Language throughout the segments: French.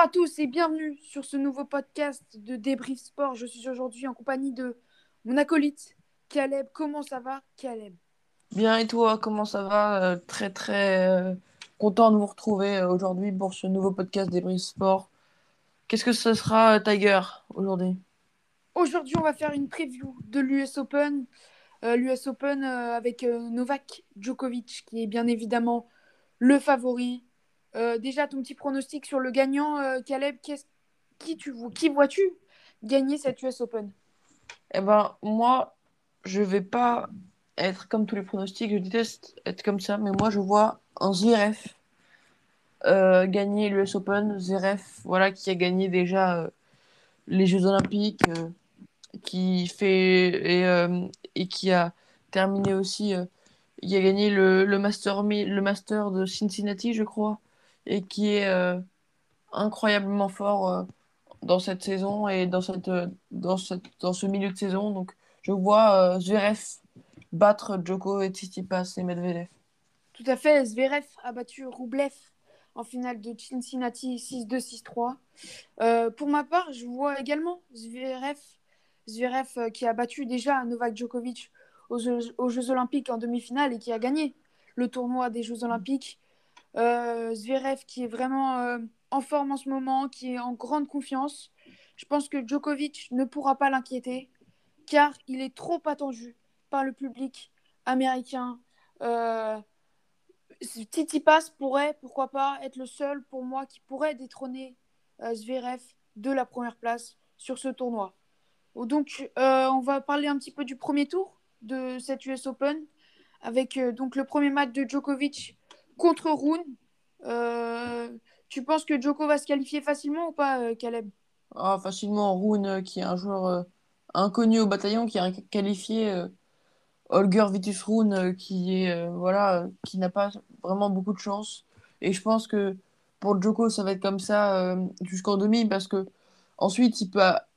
Bonjour à tous et bienvenue sur ce nouveau podcast de Débrief Sport. Je suis aujourd'hui en compagnie de mon acolyte Caleb. Comment ça va, Caleb? Bien et toi, comment ça va? Euh, très très euh, content de vous retrouver euh, aujourd'hui pour ce nouveau podcast Débrief Sport. Qu'est-ce que ce sera, euh, Tiger, aujourd'hui? Aujourd'hui, on va faire une preview de l'US Open. L'US Open avec Novak Djokovic, qui est bien évidemment le favori. Euh, déjà, ton petit pronostic sur le gagnant, euh, Caleb, qu'est-ce- qui, tu, qui vois-tu gagner cette US Open? Eh ben, moi, je vais pas être comme tous les pronostics, je déteste être comme ça, mais moi, je vois un Zverev euh, gagner l'US Open. Zverev, voilà, qui a gagné déjà euh, les Jeux Olympiques, qui fait et, qui a terminé aussi, il a gagné le, Master, le Master de Cincinnati, je crois, et qui est euh, incroyablement fort euh, dans cette saison et dans cette, euh, dans cette, dans ce milieu de saison. Donc, je vois Zverev battre Djoko et Tsitsipas et Medvedev. Tout à fait, Zverev a battu Rublev en finale de Cincinnati 6-2, 6-3. Euh, pour ma part, je vois également Zverev, Zverev qui a battu déjà Novak Djokovic aux aux Jeux Olympiques en demi-finale et qui a gagné le tournoi des Jeux Olympiques. Euh, Zverev qui est vraiment euh, en forme en ce moment, qui est en grande confiance. Je pense que Djokovic ne pourra pas l'inquiéter car il est trop attendu par le public américain. Euh, Tsitsipas pourrait, pourquoi pas, être le seul pour moi qui pourrait détrôner euh, Zverev de la première place sur ce tournoi. Oh, Donc, on va parler un petit peu du premier tour de cette US Open avec donc le premier match de Djokovic contre Rune. Euh, tu penses que Djoko va se qualifier facilement ou pas, euh, Caleb? Ah, facilement, Rune, euh, qui est un joueur euh, inconnu au bataillon, qui a qualifié Holger Vitus euh, qui voilà, n'a pas vraiment beaucoup de chance. Et je pense que pour Djoko, ça va être comme ça jusqu'en demi, parce que ensuite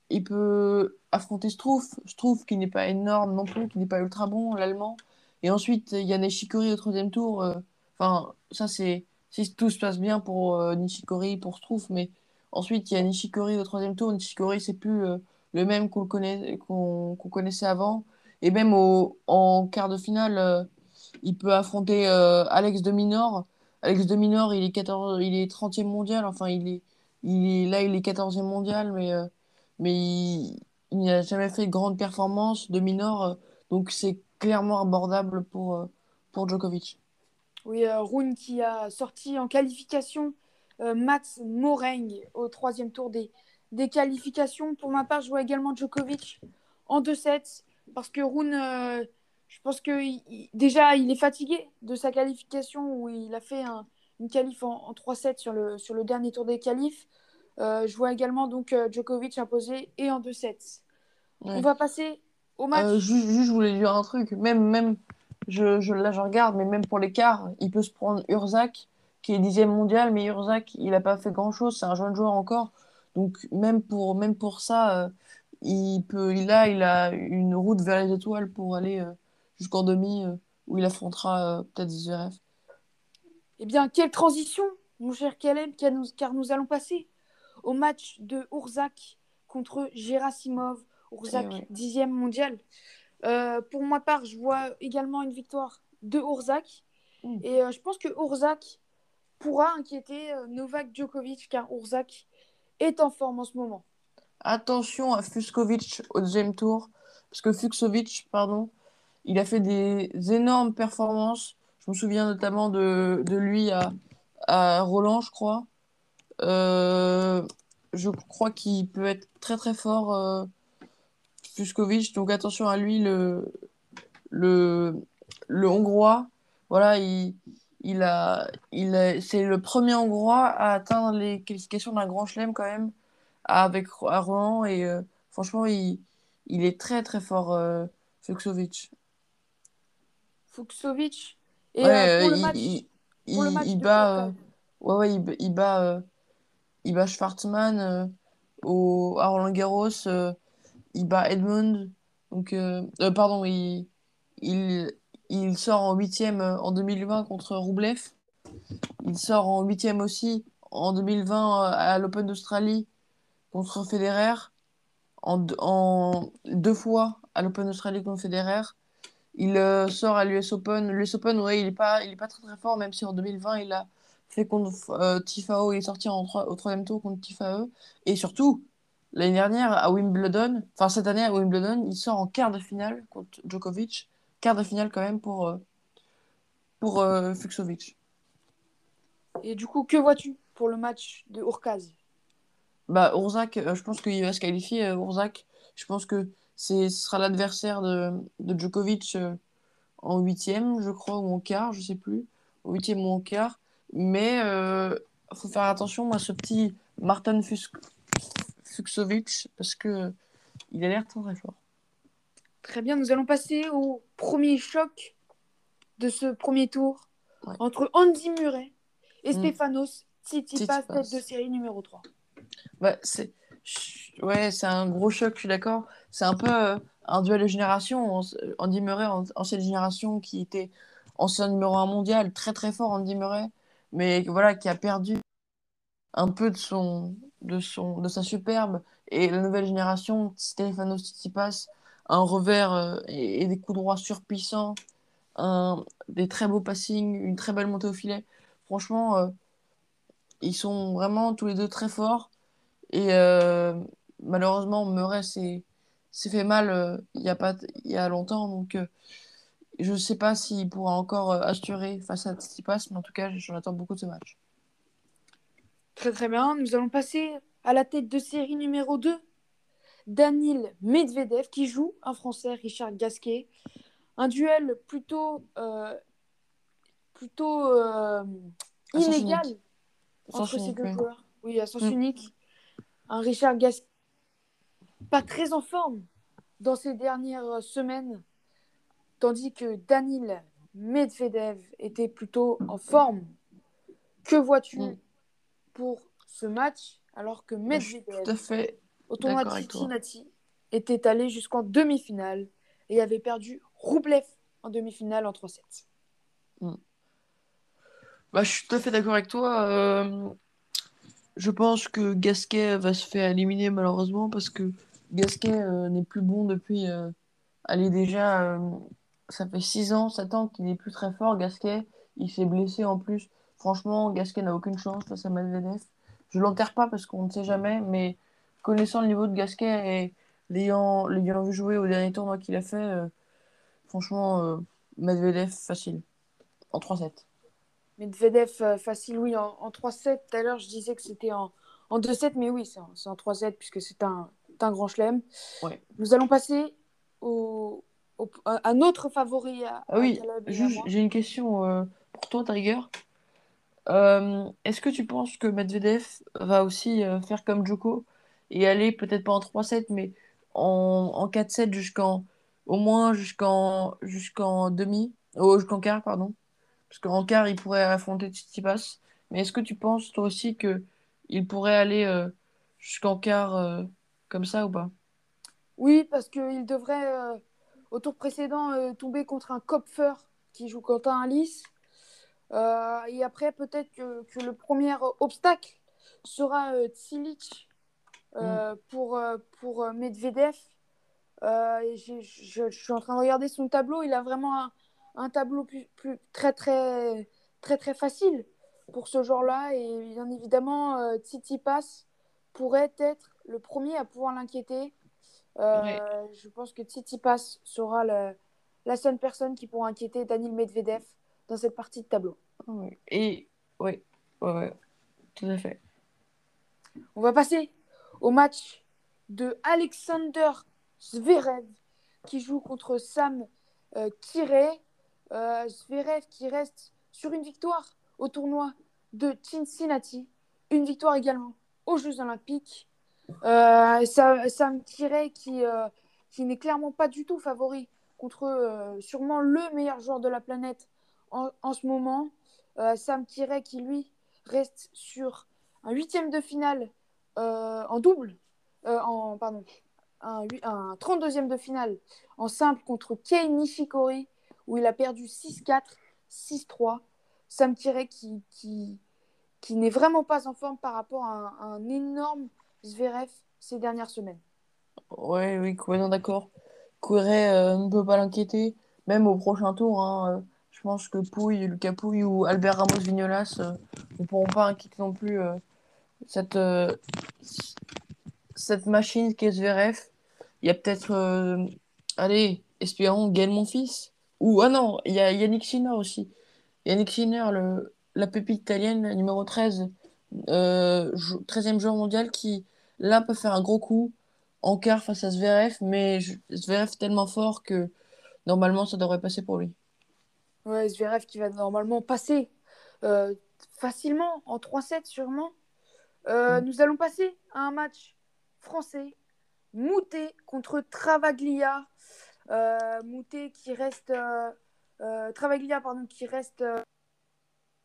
il peut, affronter Struff, Struff qui n'est pas énorme non plus, qui n'est pas ultra bon, l'allemand. Et ensuite il y a Nishikori au troisième tour. Enfin, ça c'est si tout se passe bien pour euh, Nishikori, pour Struff, mais ensuite il y a Nishikori au troisième tour. Nishikori c'est plus euh, le même qu'on connaît, qu'on connaissait avant. Et même au, en quart de finale, euh, il peut affronter Alex de Minor. Alex de Minor, il est 14, il est 30e mondial. Enfin, il est, il est, là, il est 14e mondial, mais, mais il, n'a jamais fait de grande performance de Minor. donc, c'est clairement abordable pour Djokovic. Oui, euh, Rune qui a sorti en qualification euh, Mats Moreng au troisième tour des, des qualifications. Pour ma part, je vois également Djokovic en 2-7 parce que Rune, euh, je pense que il- déjà, il est fatigué de sa qualification où il a fait un- une qualif en, en 3-7 sur le, sur le dernier tour des qualifs. Euh, je vois également donc euh, Djokovic imposé et en 2-7. On va passer au match. Euh, juste, juste, je voulais dire un truc. Même, même je, je, là, je regarde, mais même pour l'écart, il peut se prendre Urzac, qui est dixième mondial, mais Urzac, il n'a pas fait grand-chose. C'est un jeune joueur encore. Donc, même pour, même pour ça, euh, il peut, il a, il a une route vers les étoiles pour aller euh, jusqu'en demi, euh, où il affrontera peut-être Zverev. Eh bien, quelle transition, mon cher Caleb, car nous, car nous allons passer au match de Urzak contre Gerasimov. Urzak, Eh ouais. dixième mondial. Euh, pour ma part, je vois également une victoire de Urzak. Mm. Et euh, je pense que Urzak pourra inquiéter euh, Novak Djokovic, car Urzak est en forme en ce moment. Attention à Fuskovic au deuxième tour, parce que Fuxovic, pardon, il a fait des énormes performances. Je me souviens notamment de, de lui à, à Roland, je crois. Euh, je crois qu'il peut être très très fort, Fuskovic, donc attention à lui, le, le, le Hongrois. Voilà, il, il a, il a, c'est le premier Hongrois à atteindre les qualifications d'un grand chelem quand même avec à Roland et euh, franchement il, il est très très fort euh, Fuxovic. Fuxovic. Et Ouais, pour le il, match, il, pour le il- match il de bat ouais ouais il, bat- il bat euh, il bat Schwartzmann euh, au à Roland Garros euh, il bat Edmund donc euh, euh, pardon il, il il sort en huitième euh, en 2020 contre Roublev il sort en huitième aussi en 2020 à l'Open d'Australie contre Federer, en, deux fois à l'Open d'Australie contre Federer. Il sort à l'US Open. L'US Open, ouais, il n'est pas, pas très très fort, même si en 2020, il a fait contre euh, Tifao, il est sorti en au troisième tour contre Tifao. Et surtout, l'année dernière à Wimbledon, enfin cette année à Wimbledon, il sort en quart de finale contre Djokovic. Quart de finale quand même pour, euh, pour euh, Fuxovic. Et du coup, que vois-tu pour le match de Urkaz? Bah, Urzak, je pense qu'il va se qualifier. Urzak, je pense que ce sera l'adversaire de, de, Djokovic en huitième, je crois, ou en quart, je sais plus. Huitième ou en quart. Mais il euh, faut faire attention à ce petit Martin Fuxovic parce que il a l'air très, très fort. Très bien, nous allons passer au premier choc de ce premier tour entre Andy Murray et mm. Stefanos Tsitsipas, tête de série numéro 3. Bah, c'est ouais, c'est un gros choc, je suis d'accord. C'est un peu euh, un duel de génération. Andy Murray, ancienne génération, qui était ancien numéro 1 mondial, très très fort, Andy Murray mais voilà, qui a perdu un peu de son, de son, de sa superbe. Et la nouvelle génération, Stefano Tsitsipas, un revers euh, et, des coups droits surpuissants, un, des très beaux passings, une très belle montée au filet. Franchement, euh, ils sont vraiment tous les deux très forts. Et euh, malheureusement, Murray s'est fait mal il y a pas y a longtemps, donc je ne sais pas s'il pourra encore assurer face à Tsitsipas, mais en tout cas, j'en attends beaucoup de ce match. Très très bien. Nous allons passer à la tête de série numéro 2. Daniel Medvedev qui joue un Français, Richard Gasquet. Un duel plutôt, euh, plutôt euh, inégal entre ces deux joueurs. Oui, à sens mm. unique. Un Richard Gasquet pas très en forme dans ces dernières semaines tandis que Danil Medvedev était plutôt en forme. Que vois-tu mm. Pour ce match alors que Medvedev, fait au tournoi de Cincinnati, était allé jusqu'en demi-finale et avait perdu Roublev en demi-finale en 3-7 mm. bah, Je suis tout à fait d'accord avec toi. Euh, je pense que Gasquet va se faire éliminer malheureusement parce que Gasquet euh, n'est plus bon depuis. Euh, est déjà ça fait 6 ans, 7 ans qu'il n'est plus très fort, Gasquet. Il s'est blessé en plus. Franchement, Gasquet n'a aucune chance face à Medvedev. Je l'enterre pas parce qu'on ne sait jamais, mais connaissant le niveau de Gasquet et l'ayant vu jouer au dernier tournoi qu'il a fait, euh, franchement, euh, Medvedev facile. En 3-7. Medvedev euh, facile, oui, en, 3-7. Tout à l'heure, je disais que c'était en, en 2-7, mais oui, c'est en, 3-7 puisque c'est un, un, grand chelem. Ouais. Nous allons passer au, un autre favori à, ah oui, j'ai une question pour toi, Tiger. Euh, est-ce que tu penses que Medvedev va aussi euh, faire comme Djoko et aller peut-être pas en 3-7 mais en, en 4-7 jusqu'en au moins jusqu'en jusqu'en demi oh, jusqu'en quart pardon? Parce qu'en quart il pourrait affronter Tsitsipas. Mais est-ce que tu penses toi aussi que il pourrait aller jusqu'en quart comme ça ou pas? Oui parce qu'il devrait au tour précédent euh, tomber contre un Kopfer qui joue Quentin Alice. Euh, et après, peut-être que, le premier obstacle sera euh, Tsilic mm. pour, pour Medvedev. je, suis en train de regarder son tableau. Il a vraiment un, tableau plus, plus, très, très, très, très facile pour ce genre-là. Et bien évidemment, Titi Pass pourrait être le premier à pouvoir l'inquiéter. Euh, je pense que Tsitsipas sera la seule personne qui pourra inquiéter Daniel Medvedev dans cette partie de tableau. Et oui, tout à fait. On va passer au match de Alexander Zverev qui joue contre Sam euh, Kirey. Euh, Zverev qui reste sur une victoire au tournoi de Cincinnati, une victoire également aux Jeux Olympiques. Euh, me tirait qui, euh, qui n'est clairement pas du tout favori contre euh, sûrement le meilleur joueur de la planète en ce moment. Sam Tirey qui, lui, reste sur un huitième de finale en double, en, pardon, un, un 32e de finale en simple contre Kei Nishikori, où il a perdu 6-4, 6-3. Sam Tirey qui, qui, qui n'est vraiment pas en forme par rapport à un, énorme Zverev ces dernières semaines. Ouais, oui, complètement d'accord. Courret euh, ne peut pas l'inquiéter, même au prochain tour. hein, euh, pense que Pouille, Lucas Pouille ou Albert Ramos Vignolas euh, ne pourront pas inquiéter non plus euh, cette, euh, cette machine qu'est Zverev. Il y a peut-être, allez, espérons, Gaël Monfils. Ou, ah non, il y a Yannick Sinner aussi. Yannick Sinner, le, la pépite italienne, numéro 13, euh, jou- 13e joueur mondial, qui là peut faire un gros coup en quart face à Zverev, mais Zverev tellement fort que normalement ça devrait passer pour lui. Ouais, Zverev qui va normalement passer euh, facilement en 3-7 sûrement. Euh, Mm. Nous allons passer à un match français. Moutet contre Travaglia. Euh, Moutet qui reste. euh, Travaglia, pardon, qui reste.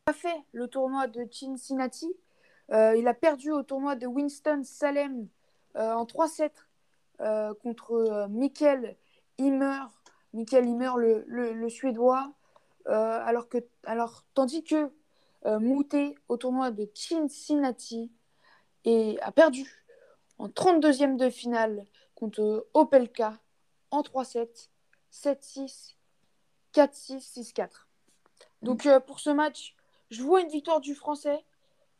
pas fait le tournoi de Cincinnati. Il a perdu au tournoi de Winston-Salem en 3-7 euh, contre Mikkel Himmer. Mikkel Himmer, le, le, le Suédois. Euh, alors que, tandis que euh, Moutet, au tournoi de Cincinnati, et a perdu en 32e de finale contre Opelka en 3-7, 7-6, 4-6, 6-4. Donc euh, pour ce match, je vois une victoire du Français,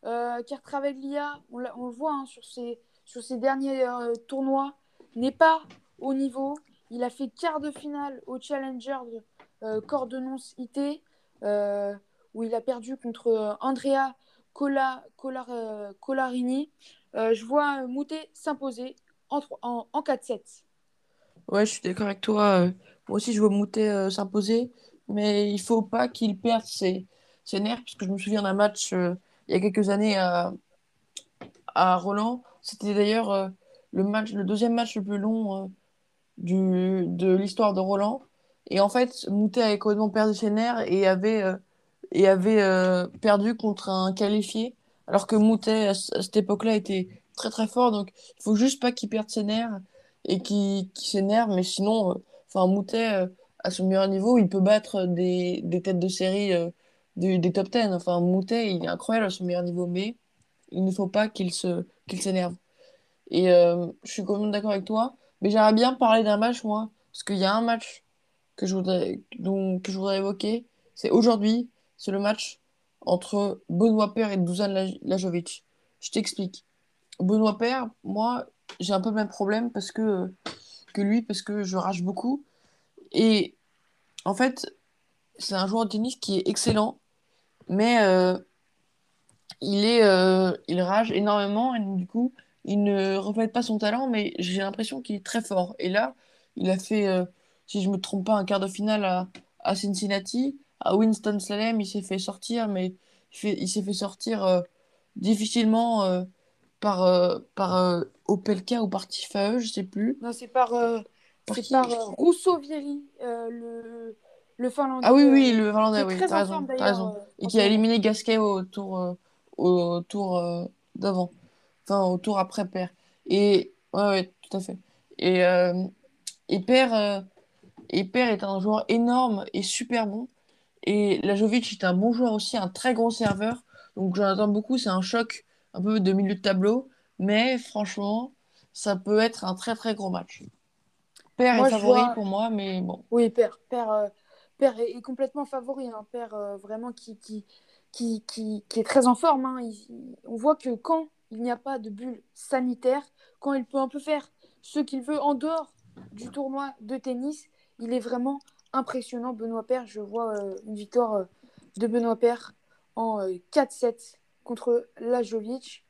euh, car Travaglia, on, le voit hein, sur, ses, derniers euh, tournois, n'est pas au niveau. Il a fait quart de finale au Challenger euh, Cordonance IT, euh, où il a perdu contre euh, Andrea Cola, Colar- Colarini. Je vois Moutet s'imposer en, en, en 4-7. Ouais, je suis d'accord avec toi. moi aussi, je vois Moutet s'imposer, mais il faut pas qu'il perde ses, nerfs, parce que je me souviens d'un match il y a quelques années à, Roland. C'était d'ailleurs le deuxième match le plus long de l'histoire de Roland. Et en fait, Moutet avait complètement perdu ses nerfs et avait, euh, et avait euh, perdu contre un qualifié, alors que Moutet, à, cette époque-là, était très très fort. Donc, il faut juste pas qu'il perde ses nerfs et qu'il s'énerve. Mais sinon, euh, enfin, Moutet, à son meilleur niveau, il peut battre des, des têtes de série des top 10. Enfin, Moutet, il est incroyable à son meilleur niveau, mais il ne faut pas qu'il se, qu'il s'énerve. Et je suis complètement d'accord avec toi. Mais j'aimerais bien parler d'un match, moi, parce qu'il y a un match que je voudrais, dont, que je voudrais évoquer. C'est aujourd'hui, c'est le match entre Benoît Paire et Dusan Laj- Lajovic. Je t'explique. Benoît Paire, moi, j'ai un peu le même problème parce que, que lui, parce que je rage beaucoup. Et en fait, c'est un joueur de tennis qui est excellent, mais euh, il est, euh, il rage énormément et donc, du coup, il ne reflète pas son talent, mais j'ai l'impression qu'il est très fort. Et là, il a fait, euh, si je me trompe pas, un quart de finale à, à Cincinnati, à Winston-Salem, il s'est fait sortir, mais il, s'est fait sortir euh, difficilement euh, par, euh, par euh, Opelka ou par Tifae, je sais plus. Non, c'est par, Par qui? par Rousseau Vieri, le, le Finlandais. Ah oui, oui, le Finlandais, oui, t'as raison, d'ailleurs. raison. Et qui a éliminé Gasquet au tour, au tour d'avant. Enfin, au tour après Paire. Et, ouais, ouais, tout à fait. Et, et euh, et Paire est un joueur énorme et super bon. Et Lajovic est un bon joueur aussi, un très gros serveur. Donc j'en attends beaucoup, c'est un choc un peu de milieu de tableau. Mais franchement, ça peut être un très très gros match. Paire est Moi, favori vois. pour moi, mais bon. Oui, Père, Père, euh, Père est, est complètement favori. Hein. Père euh, vraiment qui, qui, qui, qui, qui est très en forme. hein. Il- on voit que quand il n'y a pas de bulle sanitaire, quand il peut un peu faire ce qu'il veut en dehors du tournoi de tennis, il est vraiment impressionnant. Benoît Père, je vois euh, une victoire euh, de Benoît Père en euh, 4-7 contre Lajovic.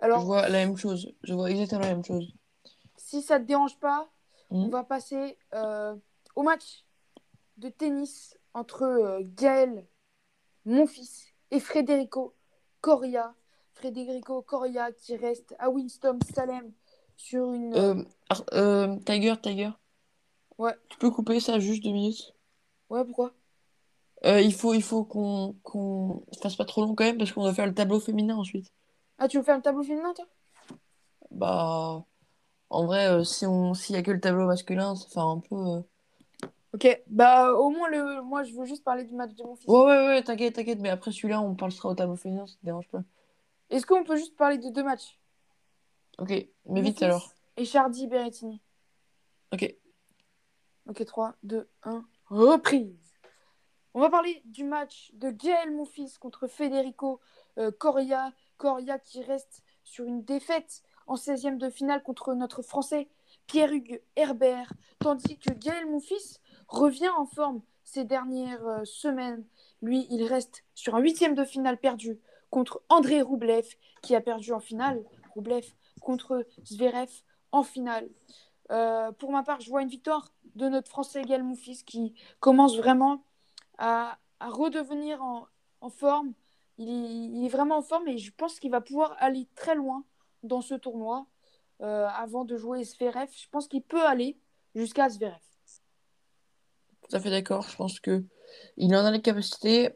Je Alors, vois la même chose. Je vois exactement la même chose. si ça ne te dérange pas, on Hmm. va passer euh, au match de tennis entre euh, Gaël, mon fils, et Federico Coria. Federico Coria qui reste à Winston-Salem sur une. Euh, euh, Tiger, Tiger, Ouais, tu peux couper ça juste deux minutes? ouais, pourquoi? Euh, il faut, il faut qu'on qu'on fasse pas trop long quand même parce qu'on doit faire le tableau féminin ensuite. Ah, tu veux faire le tableau féminin, toi? Bah, en vrai, euh, si on, s'il y a que le tableau masculin, ça fait un peu. euh, Ok, bah au moins, le... moi je veux juste parler du match de mon fils. Ouais, ouais, ouais, t'inquiète, t'inquiète, mais après celui-là, on parlera au tableau féminin, ça te dérange pas. Est-ce qu'on peut juste parler de deux matchs? Ok, mais vite Memphis alors. Et Chardy Berrettini. Ok. Ok, 3, 2, 1. Reprise. On va parler du match de Gaël Monfils contre Federico euh, Coria. Coria qui reste sur une défaite en 16e de finale contre notre Français Pierre-Hugues Herbert. Tandis que Gaël Monfils revient en forme ces dernières euh, semaines. Lui, il reste sur un huitième de finale perdu contre André Roublev qui a perdu en finale. Roublev contre Zverev en finale. Euh, pour ma part, je vois une victoire de notre Français Gaël Monfils qui commence vraiment à, redevenir en, forme. Il est, vraiment en forme et je pense qu'il va pouvoir aller très loin dans ce tournoi euh, avant de jouer Zverev. Je pense qu'il peut aller jusqu'à Zverev. Tout à fait d'accord. Je pense que il en a les capacités.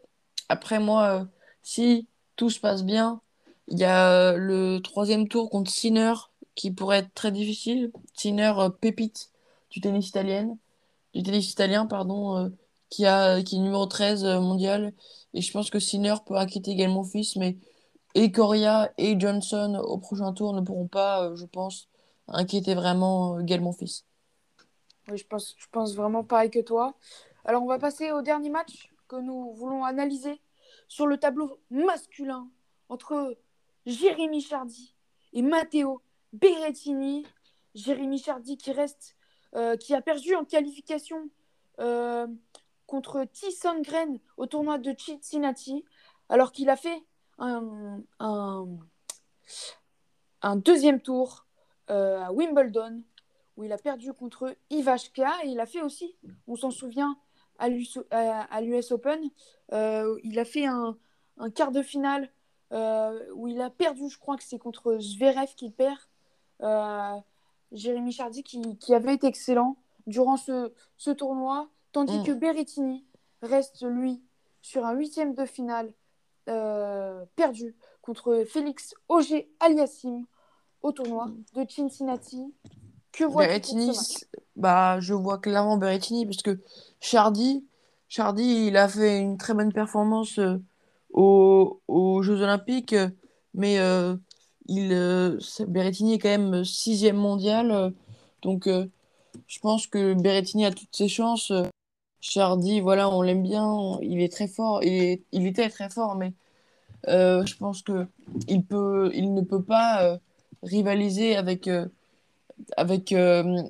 Après, moi, euh, si tout se passe bien, il y a le troisième tour contre Sinner qui pourrait être très difficile. Sinner, euh, pépite du tennis italien, du tennis italien, pardon, euh, qui est numéro 13 euh, mondial. Et je pense que Sinner peut inquiéter également fils, mais et Coria et Johnson au prochain tour ne pourront pas, je pense, inquiéter vraiment Gaël Monfils. Oui, je pense, je pense vraiment pareil que toi. Alors, on va passer au dernier match que nous voulons analyser sur le tableau masculin entre Jérémy Chardy et Matteo Berrettini. Jérémy Chardy qui reste, euh, qui a perdu en qualification euh, contre Tyson Gren au tournoi de Cincinnati, alors qu'il a fait un, deuxième tour euh, à Wimbledon où il a perdu contre Ivashka et il a fait aussi, on s'en souvient, à l'US Open, euh, il a fait un, quart de finale où il a perdu, je crois que c'est contre Zverev qu'il perd. Euh, Jérémy Chardy qui, qui, avait été excellent durant ce, ce tournoi, tandis Mm. que Berrettini reste, lui, sur un huitième de finale euh, perdu contre Félix Auger Aliassime au tournoi de Cincinnati. Que pour Berrettini, bah, je vois clairement Berrettini parce que Chardy, Chardy, il a fait une très bonne performance euh, aux, aux Jeux Olympiques, mais euh, il, euh, Berrettini est quand même sixième mondial, euh, donc euh, je pense que Berrettini a toutes ses chances. euh. Chardy, voilà, on l'aime bien, il est très fort, il est- il était très fort, mais euh, je pense que il peut, il ne peut pas euh, rivaliser avec, euh, avec euh,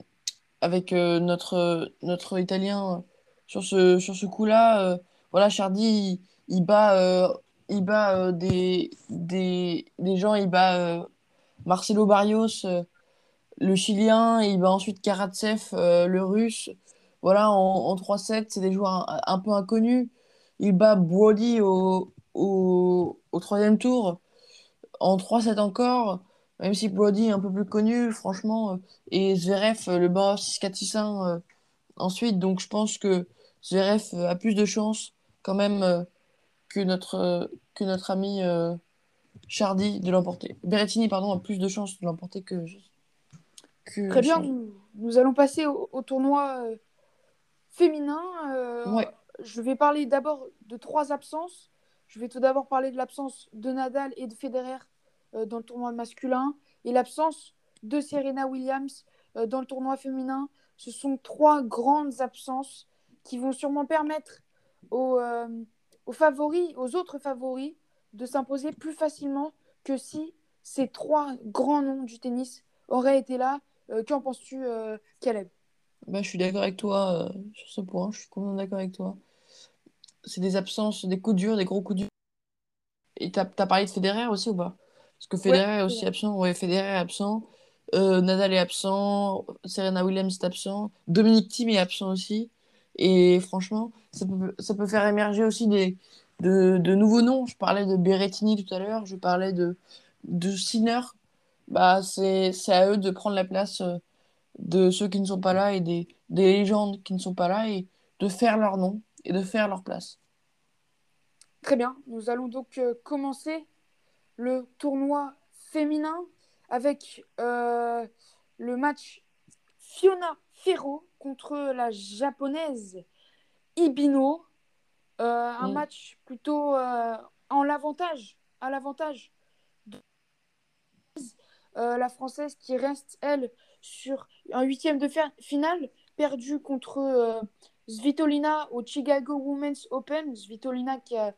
avec euh, notre, notre Italien euh, sur ce, sur ce coup-là. euh, voilà, Chardy, il, bat, euh, il bat euh, des, des, des gens, il bat euh, Marcelo Barrios, euh, le Chilien, il bat ensuite Karatsev, le Russe. Voilà, en, en 3-7, c'est des joueurs un, peu inconnus. Il bat Brody au, au, troisième tour en 3-7 encore, même si Brody est un peu plus connu, franchement, et Zverev, le bas 6-4-6-1 euh, ensuite, donc je pense que Zverev a plus de chances quand même que notre, que notre ami euh, Chardy de l'emporter. Berrettini, pardon, a plus de chances de l'emporter que, que Très bien, nous, nous allons passer au, au tournoi euh, féminin. Euh, Ouais. Je vais parler d'abord de trois absences. Je vais tout d'abord parler de l'absence de Nadal et de Federer dans le tournoi masculin et l'absence de Serena Williams dans le tournoi féminin. Ce sont trois grandes absences qui vont sûrement permettre aux, euh, aux favoris, aux autres favoris, de s'imposer plus facilement que si ces trois grands noms du tennis auraient été là. Euh, Qu'en penses-tu, euh, Caleb? Bah, je suis d'accord avec toi euh, sur ce point, je suis complètement d'accord avec toi. C'est des absences, des coups durs, des gros coups durs. Et t'as, t'as parlé de Federer aussi ou pas? Parce que Federer est aussi absent. Ouais, Federer est absent. Nadal est absent. Serena Williams est absent. Dominic Thiem est absent aussi. Et franchement, ça peut, faire émerger aussi des, de, nouveaux noms. Je parlais de Berrettini tout à l'heure. Je parlais de, de Sinner. Bah, c'est, c'est à eux de prendre la place euh, de ceux qui ne sont pas là et des, des légendes qui ne sont pas là et de faire leur nom et de faire leur place. Très bien, nous allons donc euh, commencer le tournoi féminin avec euh, le match Fiona Ferro contre la japonaise Ibino. Euh, un Mm. match plutôt euh, en l'avantage, à l'avantage de euh, la Française qui reste, elle, sur un huitième de finale, perdu contre euh, Svitolina au Chicago Women's Open. Svitolina qui a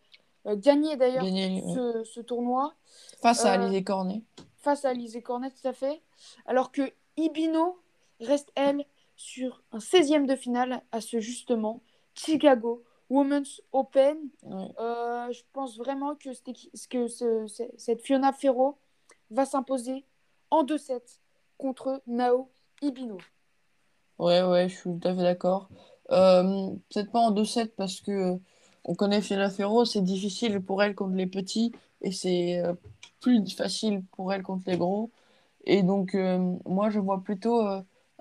gagné d'ailleurs ce, tournoi. Face à Alizé Cornet. Face à Alizé Cornet, tout à fait. Alors que Ibino reste, elle, sur un 16e de finale à ce justement Chicago Women's Open. je pense vraiment que, que cette Fiona Ferro va s'imposer en 2-7 contre Nao Ibino. Ouais, ouais, je suis tout à fait d'accord. Euh, peut-être pas en 2-7 parce que euh, on connaît Fiona Ferro, c'est difficile pour elle contre les petits et c'est euh, plus facile pour elle contre les gros. Et donc, moi, je vois plutôt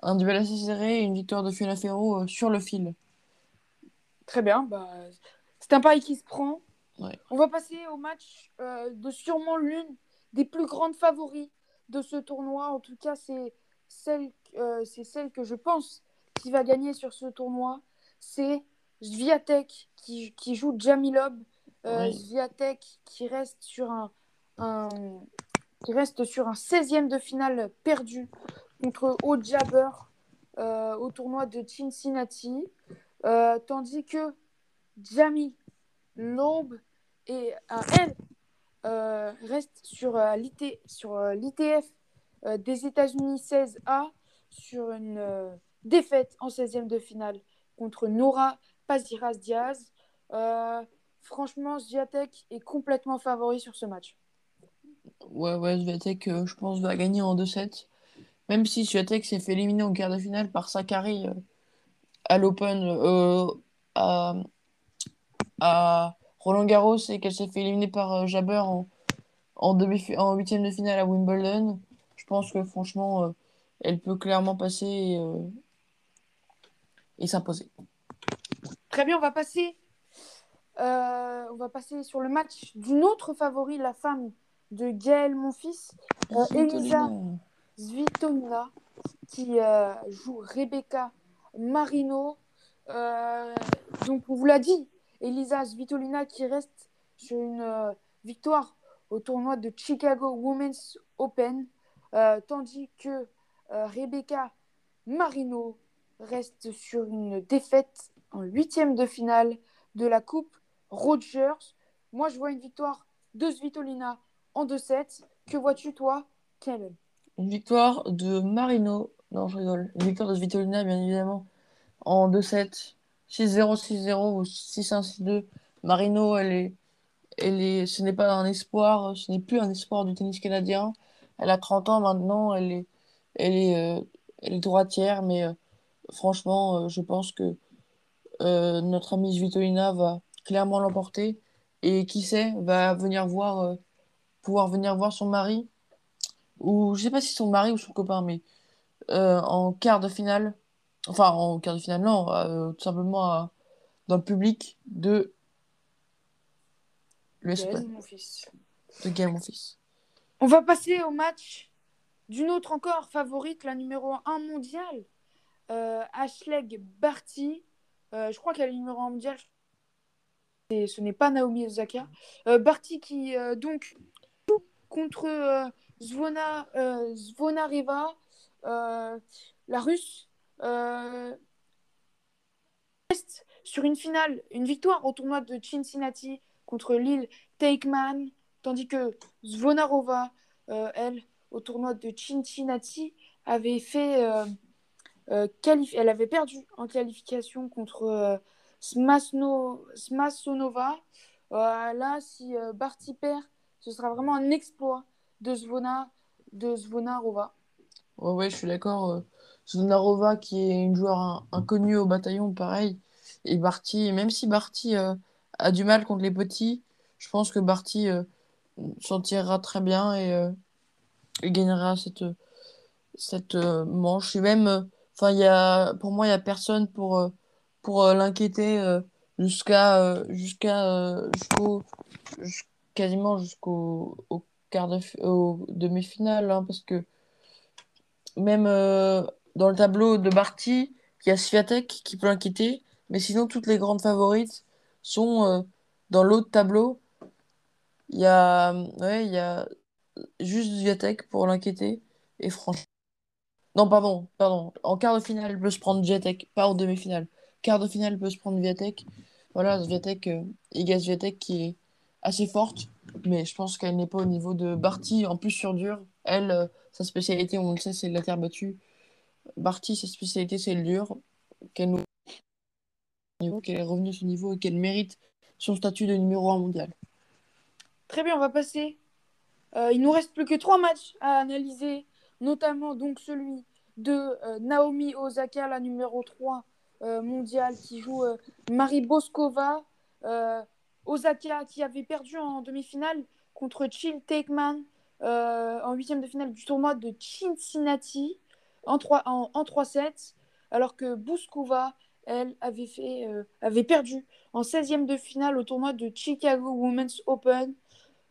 un duel assez serré et une victoire de Fiona Ferro sur le fil. Très bien, bah, c'est un pari qui se prend. On va passer au match de sûrement l'une des plus grandes favoris de ce tournoi. En tout cas, c'est celle, euh, c'est celle que je pense qui va gagner sur ce tournoi. C'est Zviatek qui, qui joue Jamilob. Euh, qui reste sur un, qui reste sur un 16e de finale perdu contre Ojaber euh, au tournoi de Cincinnati. Euh, tandis que Jamie Loeb et elle euh, reste sur euh, l'ITF des États-Unis 16A sur une défaite en 16e de finale contre Nora Paziras Diaz. franchement, Zviatek est complètement favori sur ce match. Ouais, ouais, Zviatek, je pense, va gagner en 2-7. Même si Zviatek s'est fait éliminer en quart de finale par Sakari à l'Open, à, à Roland Garros et qu'elle s'est fait éliminer par euh, Jabber en, en, en huitième de finale à Wimbledon, je pense que franchement, euh, elle peut clairement passer et, euh, et s'imposer. Très bien, on va passer. on va passer sur le match d'une autre favori, la femme de Gaël, mon fils, Elisa Svitolina, qui joue Rebecca Marino. donc, on vous l'a dit, Elisa Svitolina qui reste sur une euh, victoire au tournoi de Chicago Women's Open, euh, tandis que euh, Rebecca Marino reste sur une défaite en huitième de finale de la Coupe Rogers. Moi, je vois une victoire de Svitolina en 2-7. Que vois-tu, toi, Kellen Une victoire de Marino. Non, je rigole. Une victoire de Svitolina, bien évidemment, en 2-7. 6-0, 6-0 ou 6-1, 6-2. Marino, elle est, elle est, ce n'est pas un espoir, ce n'est plus un espoir du tennis canadien. Elle a 30 ans maintenant, elle est, elle est, euh, droitière, mais euh, franchement, euh, je pense que notre amie Svitolina va clairement l'emporter. Et qui sait, va venir voir, pouvoir venir voir son mari, ou je sais pas si son mari ou son copain, mais en quart de finale enfin en quart de finale, non, euh, tout simplement dans le public de l'US mon fils. De Gaël, mon fils. On va passer au match d'une autre encore favorite, la numéro 1 mondiale, euh, Ashleg Barty. Euh, je crois qu'elle est numéro 1 mondiale. Et ce n'est pas Naomi Osaka. Euh, Barty qui, donc, contre Zvona, Zvonareva, la russe, euh, sur une finale, une victoire au tournoi de Cincinnati contre Lille Takeman, tandis que Zvonarova, euh, elle, au tournoi de Cincinnati, avait fait euh, elle avait perdu en qualification contre Smasno... Smasonova. là, si Barty perd, ce sera vraiment un exploit de Zvona, de Zvonarova. Ouais, ouais, je suis d'accord. Zonarova, qui est une joueur inconnue au bataillon, pareil. Et Barty, même si Barty euh, a du mal contre les petits, je pense que Barty euh, s'en tirera très bien et, euh, gagnera cette, cette manche. Pour moi, il n'y a personne pour, l'inquiéter jusqu'à jusqu'à jusqu'au quasiment jusqu'au au quart de au demi-finale hein, parce que même dans le tableau de Barty, il y a Sviatek qui peut inquiéter, mais sinon toutes les grandes favorites sont euh, dans l'autre tableau. Il y a, ouais, il y a juste Zviatek pour l'inquiéter. Et franchement. Non, pardon, pardon. En quart de finale, elle peut se prendre Zviatek, pas en demi-finale. Quart de finale, elle peut se prendre Zviatek. Voilà, Zviatek, euh, Iga Zviatek qui est assez forte, mais je pense qu'elle n'est pas au niveau de Barty, en plus sur dur. Elle, euh, sa spécialité, on le sait, c'est la terre battue. Barty, sa spécialité, c'est le dur. Qu'elle nous qu'elle est revenue à ce niveau et qu'elle mérite son statut de numéro 1 mondial. Très bien, on va passer. Euh, il nous reste plus que trois matchs à analyser, notamment donc celui de euh, Naomi Osaka, la numéro 3 euh, mondiale, qui joue Marie Boskova. Osaka qui avait perdu en demi-finale contre Chill Takeman euh, en huitième de finale du tournoi de Cincinnati en 3 en, en 3-7, alors que Boskova, elle, avait, fait, euh, avait perdu en 16e de finale au tournoi de Chicago Women's Open.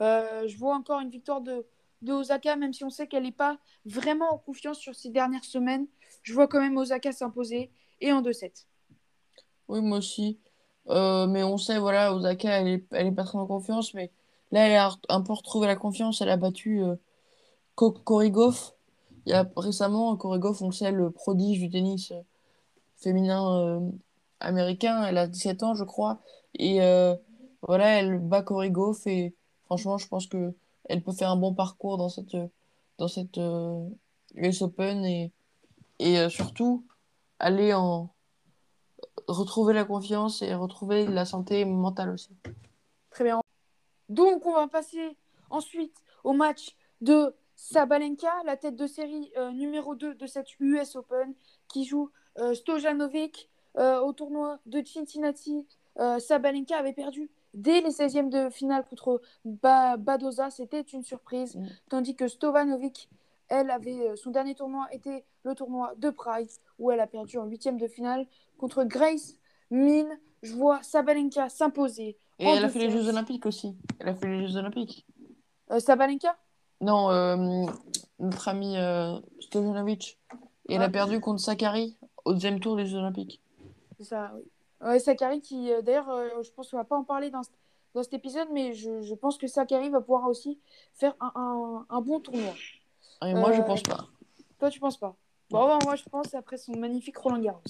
Euh, je vois encore une victoire de, de Osaka, même si on sait qu'elle n'est pas vraiment en confiance sur ces dernières semaines. Je vois quand même Osaka s'imposer et en 2-7. Oui, moi aussi. Euh, mais on sait, voilà, Osaka, elle est, elle est pas très en confiance, mais là, elle a un peu retrouvé la confiance. Elle a battu euh, Ko- Cory Gauff. Il y a récemment, Gauff, on sait, le prodige du tennis euh, féminin euh, américain. Elle a 17 ans, je crois. Et voilà, elle bat Gauff. Et franchement, je pense que elle peut faire un bon parcours dans cette, dans cette US Open et, et surtout aller en retrouver la confiance et retrouver la santé mentale aussi. Très bien. Donc, on va passer ensuite au match de Sabalenka, la tête de série euh, numéro 2 de cette US Open, qui joue euh, Stojanovic euh, au tournoi de Cincinnati. Sabalenka avait perdu dès les 16e de finale contre ba Badoza. C'était une surprise. Mm. Tandis que Stovanovic, elle avait euh, son dernier tournoi était le tournoi de Pride, où elle a perdu en 8e de finale contre Grace Min. Je vois Sabalenka s'imposer. Et elle a fait les 2-7. Jeux Olympiques aussi. Elle a fait les Jeux Olympiques. Euh, Sabalenka? Non, euh, notre ami euh, Stojanovic. Et elle Ah. a perdu contre Sakari au deuxième tour des Jeux Olympiques. C'est ça, oui. Ouais, Sakari qui, d'ailleurs, je pense qu'on va pas en parler dans, ce- dans cet épisode, mais je, je pense que Sakari va pouvoir aussi faire un, un- un bon tournoi. Et moi, je Euh, pense pas. Toi, tu penses pas Bon, bah, moi, je pense après son magnifique Roland Garros.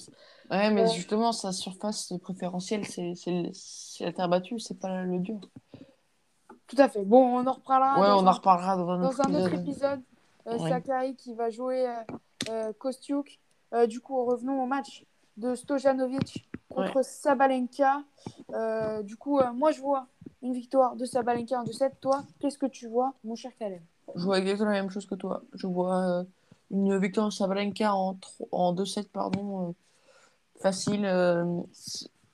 Ouais, mais Euh, justement, sa surface préférentielle, c'est la terre battue, c'est pas le dur. Tout à fait. Bon, on en reparlera Ouais, dans, on un, en reparlera dans un dans autre un autre épisode. Euh, Ouais. Sakari qui va jouer euh, Kostiuk. Du coup, revenons au match de Stojanovic contre Sabalenka. Du coup, moi, je vois une victoire de Sabalenka en 2-7. Toi, qu'est-ce que tu vois, mon cher Kalem? Je vois exactement la même chose que toi. Je vois euh, une victoire Sabalenka en, en 2-7, pardon, euh, facile. euh,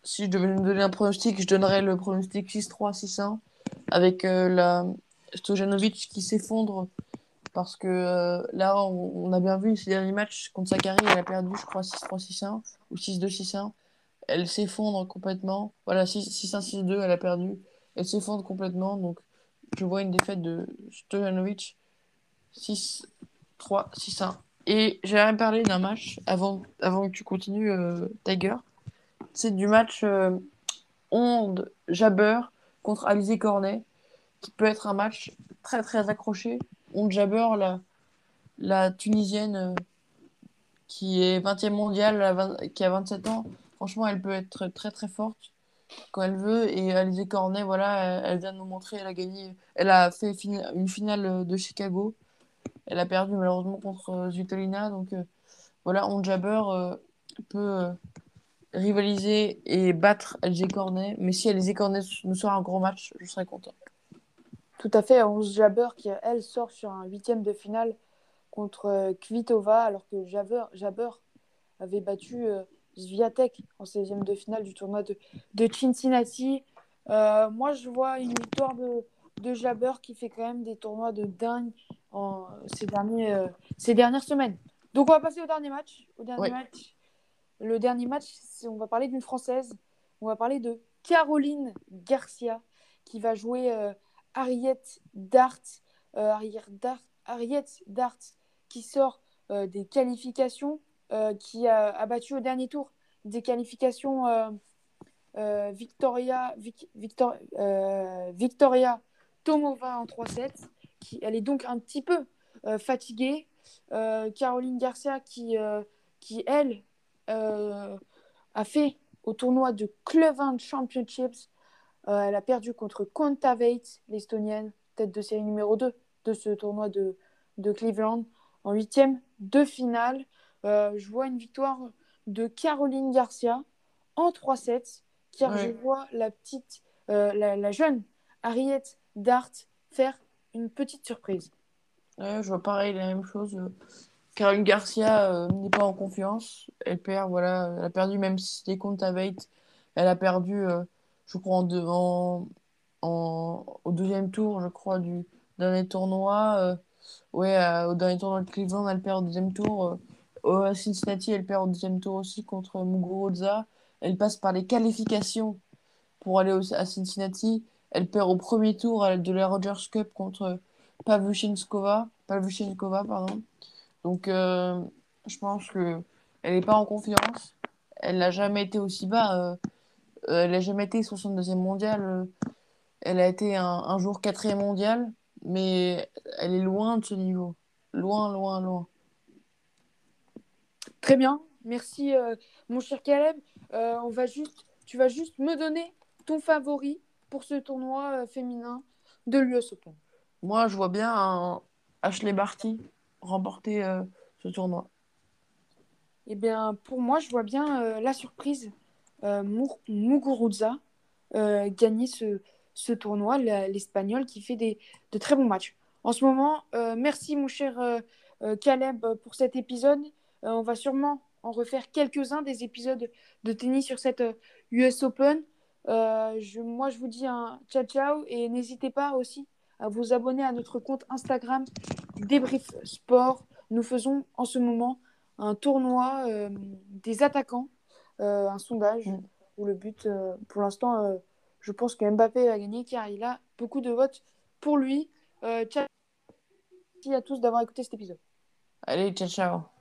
si je devais me donner un pronostic, je donnerais le pronostic 6-3, 6-1, avec la Stojanovic qui s'effondre, parce que euh, là, on, on a bien vu ces derniers matchs contre Sakari, elle a perdu, je crois, 6-3, 6-1, ou 6-2, 6-1. Elle s'effondre complètement. Voilà, 6-1, 6-2, elle a perdu. Elle s'effondre complètement, donc je vois une défaite de Stojanovic 6, 3, 6, 1. Et j'aimerais parler d'un match avant, que tu continues, euh, Tiger. C'est du match euh, Onde Jabber contre Alizé Cornet, qui peut être un match très très accroché. Onde Jabber, la, la Tunisienne euh, qui est 20e mondiale, à 20 qui a 27 ans, franchement, elle peut être très très forte quand elle veut. Et Alizé Cornet, voilà, elle, vient de nous montrer, elle a gagné, elle a fait une finale de Chicago. Elle a perdu malheureusement contre euh, Svitolina. Donc euh, voilà, On Jabber euh, peut euh, rivaliser et battre LG Cornet. Mais si LG Cornet nous sort un gros match, je serais content. Tout à fait. 11 Jabber qui, elle, sort sur un huitième de finale contre euh, Kvitova, alors que Jabber, Jabber avait battu Sviatek en 16e de finale du tournoi de, de Cincinnati. Euh, moi, je vois une victoire de, de Jabber qui fait quand même des tournois de dingue en, ces, derniers, euh, ces dernières semaines. Donc, on va passer au dernier match. Au dernier match. Le dernier match, on va parler d'une Française. On va parler de Caroline Garcia qui va jouer euh, Ariette Dart. Euh, Ariette Dart. Ariette Dart qui sort des qualifications, qui a, battu au dernier tour des qualifications euh, euh, Victoria, Vic- Victor- euh, Victoria Tomova en 3-7. qui, elle est donc un petit peu fatiguée. Caroline Garcia qui, qui elle, a fait au tournoi de Cleveland Championships. elle a perdu contre Kontaveit, l'Estonienne, tête de série numéro 2 de ce tournoi de, de Cleveland, en huitième de finale. Je vois une victoire de Caroline Garcia en 3-7, car je vois la petite, la, jeune Harriet Dart faire une petite surprise. je vois pareil, la même chose. Caroline Garcia euh, n'est pas en confiance. Elle perd, voilà, elle a perdu même si c'était contre Aveit. Elle a perdu, euh, je crois, en, en, au deuxième tour, je crois, du dernier tournoi. Euh, ouais, au dernier tournoi de Cleveland, elle perd au deuxième tour. Au Cincinnati, elle perd au deuxième tour aussi contre Muguruza. Elle passe par les qualifications pour aller à Cincinnati. Elle perd au premier tour de la Rogers Cup contre Pavlyuchenkova. Pardon. Donc, euh, je pense que elle n'est pas en confiance. Elle n'a jamais été aussi bas. Euh, euh, elle n'a jamais été 62e mondiale. Elle a été un, jour 4e mondial, mais elle est loin de ce niveau. Loin, loin, loin. Très bien. Merci, mon cher Caleb. on va juste, tu vas juste me donner ton favori pour ce tournoi féminin de l'US Open. Moi, je vois bien un Ashley Barty remporter euh, ce tournoi Eh bien, pour moi, je vois bien euh, la surprise euh, Muguruza gagner ce, ce tournoi, l'Espagnol qui fait des, de très bons matchs. En ce moment, merci mon cher Caleb pour cet épisode. On va sûrement en refaire quelques-uns des épisodes de tennis sur cette US Open. je, moi, je vous dis un ciao ciao et n'hésitez pas aussi à vous abonner à notre compte Instagram Débrief Sport. Nous faisons en ce moment un tournoi euh, des attaquants, euh, un sondage mm. où le but, euh, pour l'instant, je pense que Mbappé va gagner car il a beaucoup de votes pour lui. ciao à tous d'avoir écouté cet épisode. Allez, ciao, ciao.